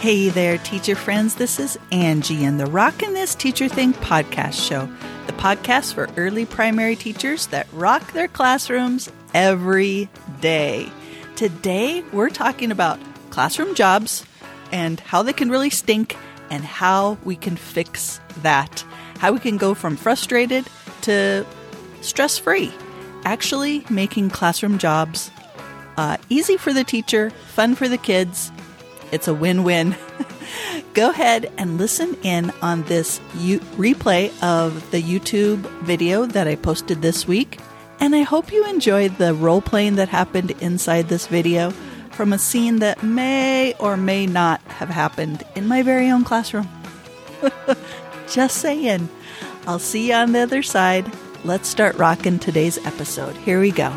Hey there, teacher friends. This is Angie and the Rockin' This Teacher Thing podcast show, the podcast for early primary teachers that rock their classrooms every day. Today, we're talking about classroom jobs and how they can really stink and how we can fix that. How we can go from frustrated to stress free. Actually, making classroom jobs uh, easy for the teacher, fun for the kids. It's a win win. Go ahead and listen in on this U- replay of the YouTube video that I posted this week. And I hope you enjoyed the role playing that happened inside this video from a scene that may or may not have happened in my very own classroom. Just saying. I'll see you on the other side. Let's start rocking today's episode. Here we go.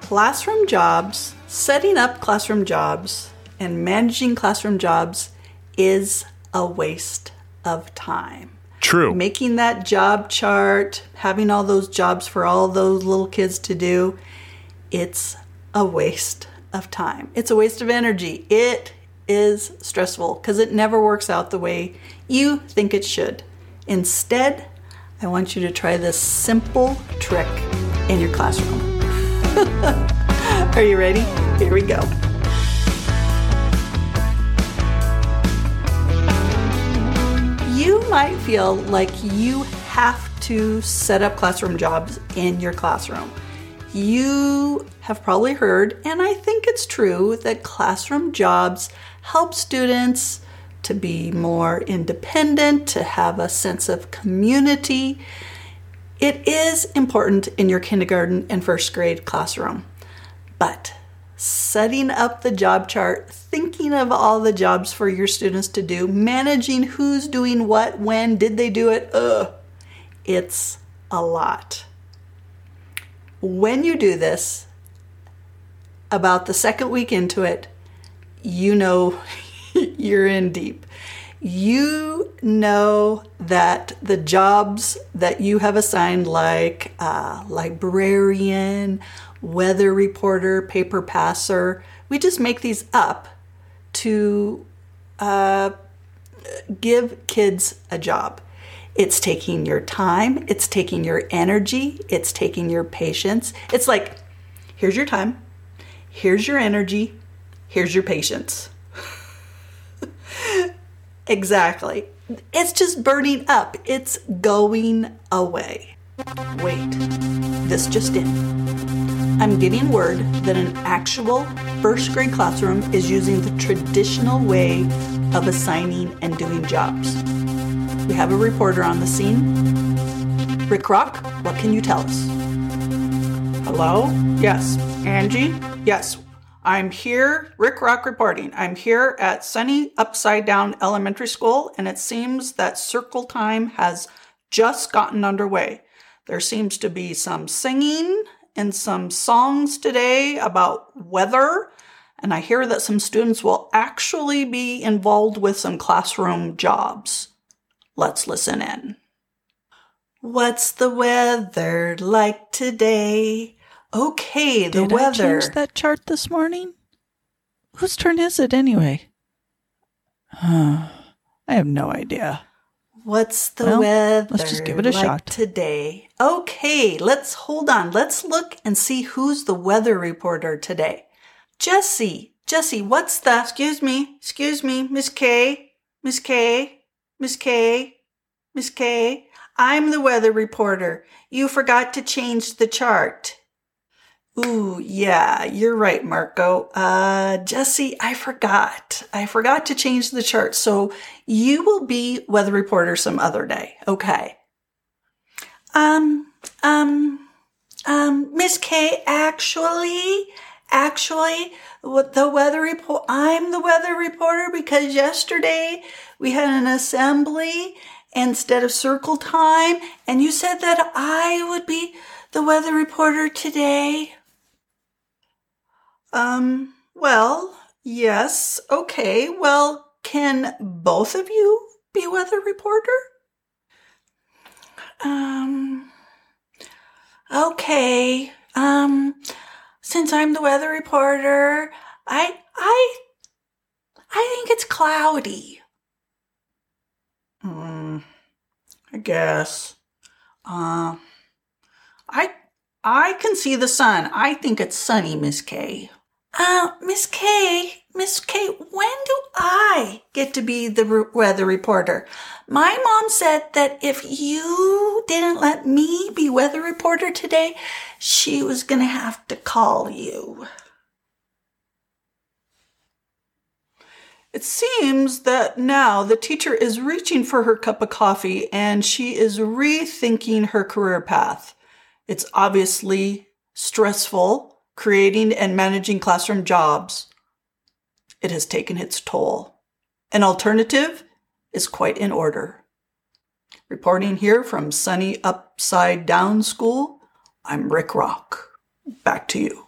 Classroom jobs, setting up classroom jobs, and managing classroom jobs is a waste of time. True. Making that job chart, having all those jobs for all those little kids to do, it's a waste of time. It's a waste of energy. It is stressful because it never works out the way you think it should. Instead, I want you to try this simple trick in your classroom. Are you ready? Here we go. You might feel like you have to set up classroom jobs in your classroom. You have probably heard, and I think it's true, that classroom jobs help students to be more independent, to have a sense of community. It is important in your kindergarten and first grade classroom, but setting up the job chart, thinking of all the jobs for your students to do, managing who's doing what, when, did they do it, ugh, it's a lot. When you do this, about the second week into it, you know you're in deep. You know that the jobs that you have assigned, like uh, librarian, weather reporter, paper passer, we just make these up to uh, give kids a job. It's taking your time, it's taking your energy, it's taking your patience. It's like, here's your time, here's your energy, here's your patience. exactly. It's just burning up, it's going away. Wait, this just in. I'm getting word that an actual first grade classroom is using the traditional way of assigning and doing jobs. We have a reporter on the scene. Rick Rock, what can you tell us? Hello? Yes. Angie? Yes. I'm here, Rick Rock reporting. I'm here at Sunny Upside Down Elementary School, and it seems that circle time has just gotten underway. There seems to be some singing and some songs today about weather, and I hear that some students will actually be involved with some classroom jobs. Let's listen in. What's the weather like today? Okay, the Did weather. I change that chart this morning? Whose turn is it anyway? Huh. I have no idea. What's the Well, weather let's just give it a like shot. today? Okay, let's hold on. Let's look and see who's the weather reporter today. Jesse, Jesse, what's the? Excuse me, excuse me, Miss K, Miss K, Miss K, Miss K. I'm the weather reporter. You forgot to change the chart. Ooh, yeah, you're right, Marco. Uh, Jesse, I forgot. I forgot to change the chart. So you will be weather reporter some other day. Okay. Um, um, um, Miss K, actually, actually, what the weather report, I'm the weather reporter because yesterday we had an assembly instead of circle time and you said that I would be the weather reporter today. Um, well, yes, okay. Well, can both of you be weather reporter? Um, okay. Um, since I'm the weather reporter, I, I I think it's cloudy. Hmm. I guess. Uh, I I can see the sun. I think it's sunny, Miss K. Uh, Miss K, Miss K, when do I get to be the weather reporter? My mom said that if you didn't let me be weather reporter today, she was going to have to call you. It seems that now the teacher is reaching for her cup of coffee and she is rethinking her career path. It's obviously stressful creating and managing classroom jobs. It has taken its toll. An alternative is quite in order. Reporting here from sunny Upside Down School, I'm Rick Rock. Back to you.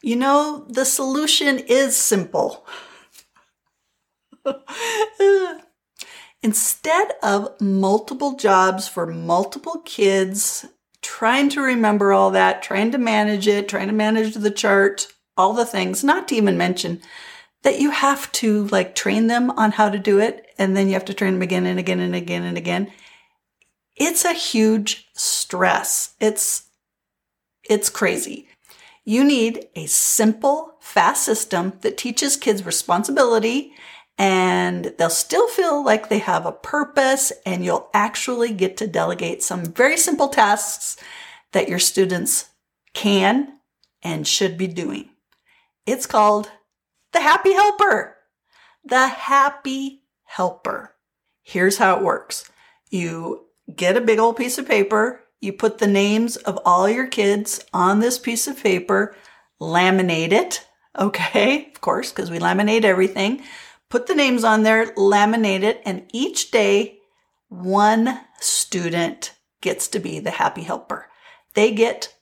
You know, the solution is simple. Instead of multiple jobs for multiple kids, trying to remember all that, trying to manage it, trying to manage the chart, all the things, not to even mention that you have to like train them on how to do it and then you have to train them again and again and again and again. It's a huge stress. It's it's crazy. You need a simple, fast system that teaches kids responsibility and they'll still feel like they have a purpose and you'll actually get to delegate some very simple tasks that your students can and should be doing. It's called the happy helper. The happy helper. Here's how it works. You get a big old piece of paper. You put the names of all your kids on this piece of paper, laminate it. Okay. Of course, because we laminate everything put the names on there, laminate it, and each day one student gets to be the happy helper. They get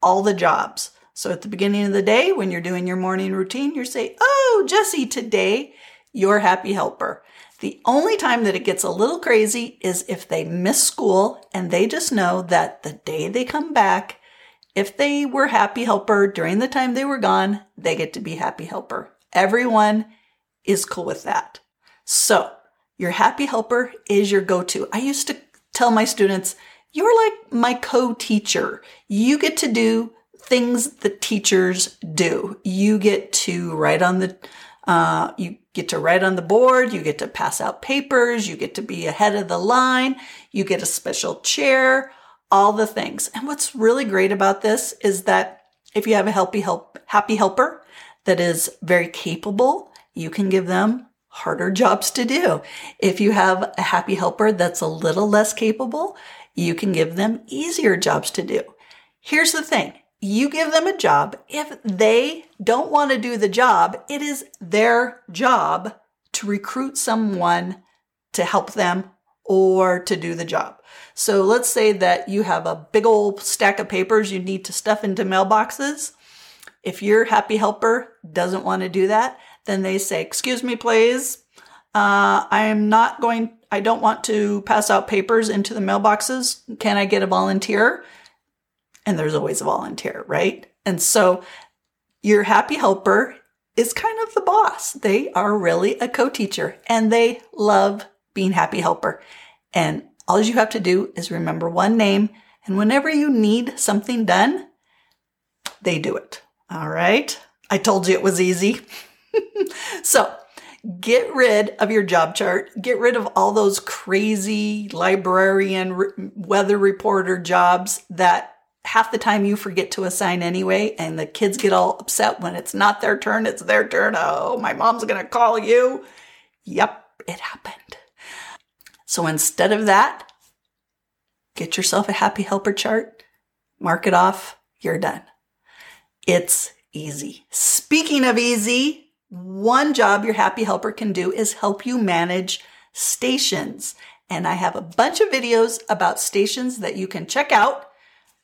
all the jobs. So at the beginning of the day, when you're doing your morning routine, you say, Oh, Jesse, today you're happy helper. The only time that it gets a little crazy is if they miss school and they just know that the day they come back, if they were happy helper during the time they were gone, they get to be happy helper. Everyone is cool with that. So your happy helper is your go-to. I used to tell my students, you're like my co-teacher. You get to do things the teachers do. You get to write on the, uh, you get to write on the board. You get to pass out papers. You get to be ahead of the line. You get a special chair, all the things. And what's really great about this is that if you have a happy help, happy helper that is very capable you can give them harder jobs to do. If you have a happy helper that's a little less capable, you can give them easier jobs to do. Here's the thing. You give them a job. If they don't want to do the job, it is their job to recruit someone to help them or to do the job. So let's say that you have a big old stack of papers you need to stuff into mailboxes. If your happy helper doesn't want to do that, then they say, excuse me, please. Uh, I am not going, I don't want to pass out papers into the mailboxes. Can I get a volunteer? And there's always a volunteer, right? And so your happy helper is kind of the boss. They are really a co-teacher and they love being happy helper. And all you have to do is remember one name. And whenever you need something done, they do it. All right. I told you it was easy. so get rid of your job chart. Get rid of all those crazy librarian, weather reporter jobs that half the time you forget to assign anyway. And the kids get all upset when it's not their turn, it's their turn. Oh, my mom's to call you. Yep, it happened. So instead of that, get yourself a happy helper chart, mark it off, you're done. It's easy. Speaking of easy, one job your happy helper can do is help you manage stations. And I have a bunch of videos about stations that you can check out.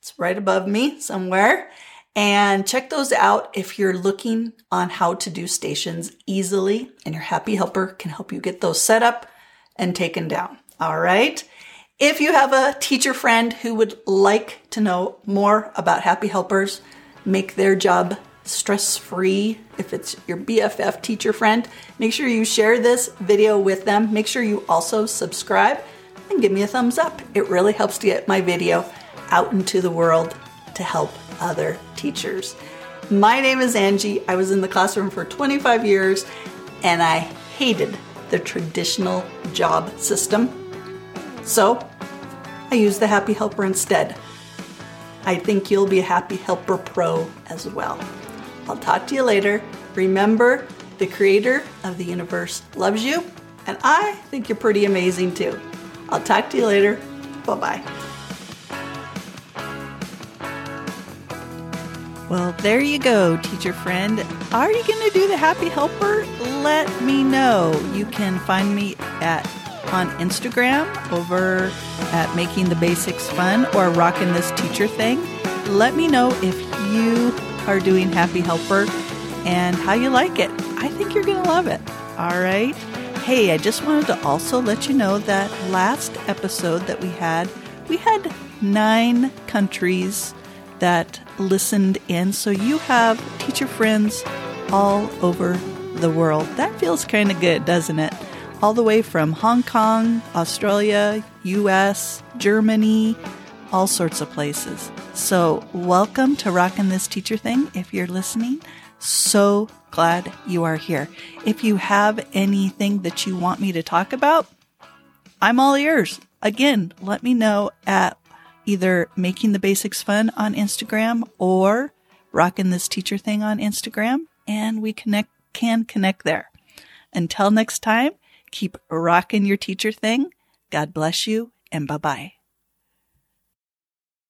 It's right above me somewhere. And check those out if you're looking on how to do stations easily and your happy helper can help you get those set up and taken down. All right. If you have a teacher friend who would like to know more about happy helpers, make their job stress free if it's your BFF teacher friend. Make sure you share this video with them. Make sure you also subscribe and give me a thumbs up. It really helps to get my video out into the world to help other teachers. My name is Angie. I was in the classroom for 25 years and I hated the traditional job system. So I used the Happy Helper instead. I think you'll be a Happy Helper Pro as well. I'll talk to you later. Remember, the creator of the universe loves you, and I think you're pretty amazing too. I'll talk to you later. Bye bye. Well, there you go, teacher friend. Are you going to do the Happy Helper? Let me know. You can find me at on Instagram over at Making the Basics Fun or Rocking This Teacher Thing. Let me know if you are doing Happy Helper and how you like it. I think you're going to love it. All right. Hey, I just wanted to also let you know that last episode that we had, we had nine countries that listened in. So you have teacher friends all over the world. That feels kind of good, doesn't it? All the way from Hong Kong, Australia, US, Germany, all sorts of places. So, welcome to Rockin' This Teacher Thing if you're listening. So glad you are here. If you have anything that you want me to talk about, I'm all ears. Again, let me know at either making the basics fun on Instagram or rocking this teacher thing on Instagram and we connect can connect there. Until next time, keep rocking your teacher thing. God bless you and bye bye.